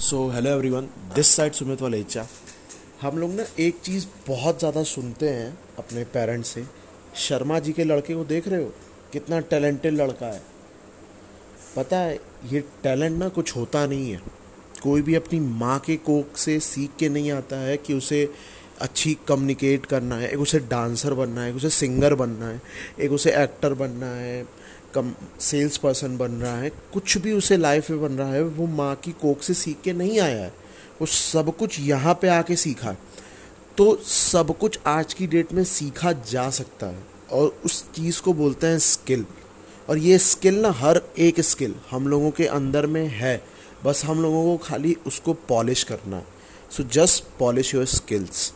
So hello everyone this side Sumit Walecha हम लोग ना एक चीज़ बहुत ज़्यादा सुनते हैं अपने पेरेंट्स से। शर्मा जी के लड़के को देख रहे हो? कितना टैलेंटेड लड़का है। पता है, ये टैलेंट ना कुछ होता नहीं है। कोई भी अपनी माँ के कोक से सीख के नहीं आता है कि उसे अच्छी कम्युनिकेट करना है, एक उसे डांसर बनना है, एक उसे सिंगर बनना है, एक उसे एक्टर बनना है, कम सेल्स पर्सन बन रहा है, कुछ भी उसे लाइफ में बन रहा है, वो माँ की कोख से सीख के नहीं आया है। वो सब कुछ यहाँ पे आके सीखा। है तो सब कुछ आज की डेट में सीखा जा सकता है और उस चीज़ को बोलते हैं स्किल और ये स्किल ना, हर एक स्किल हम लोगों के अंदर में है। बस हम लोगों को खाली उसको पॉलिश करना है। So just polish your skills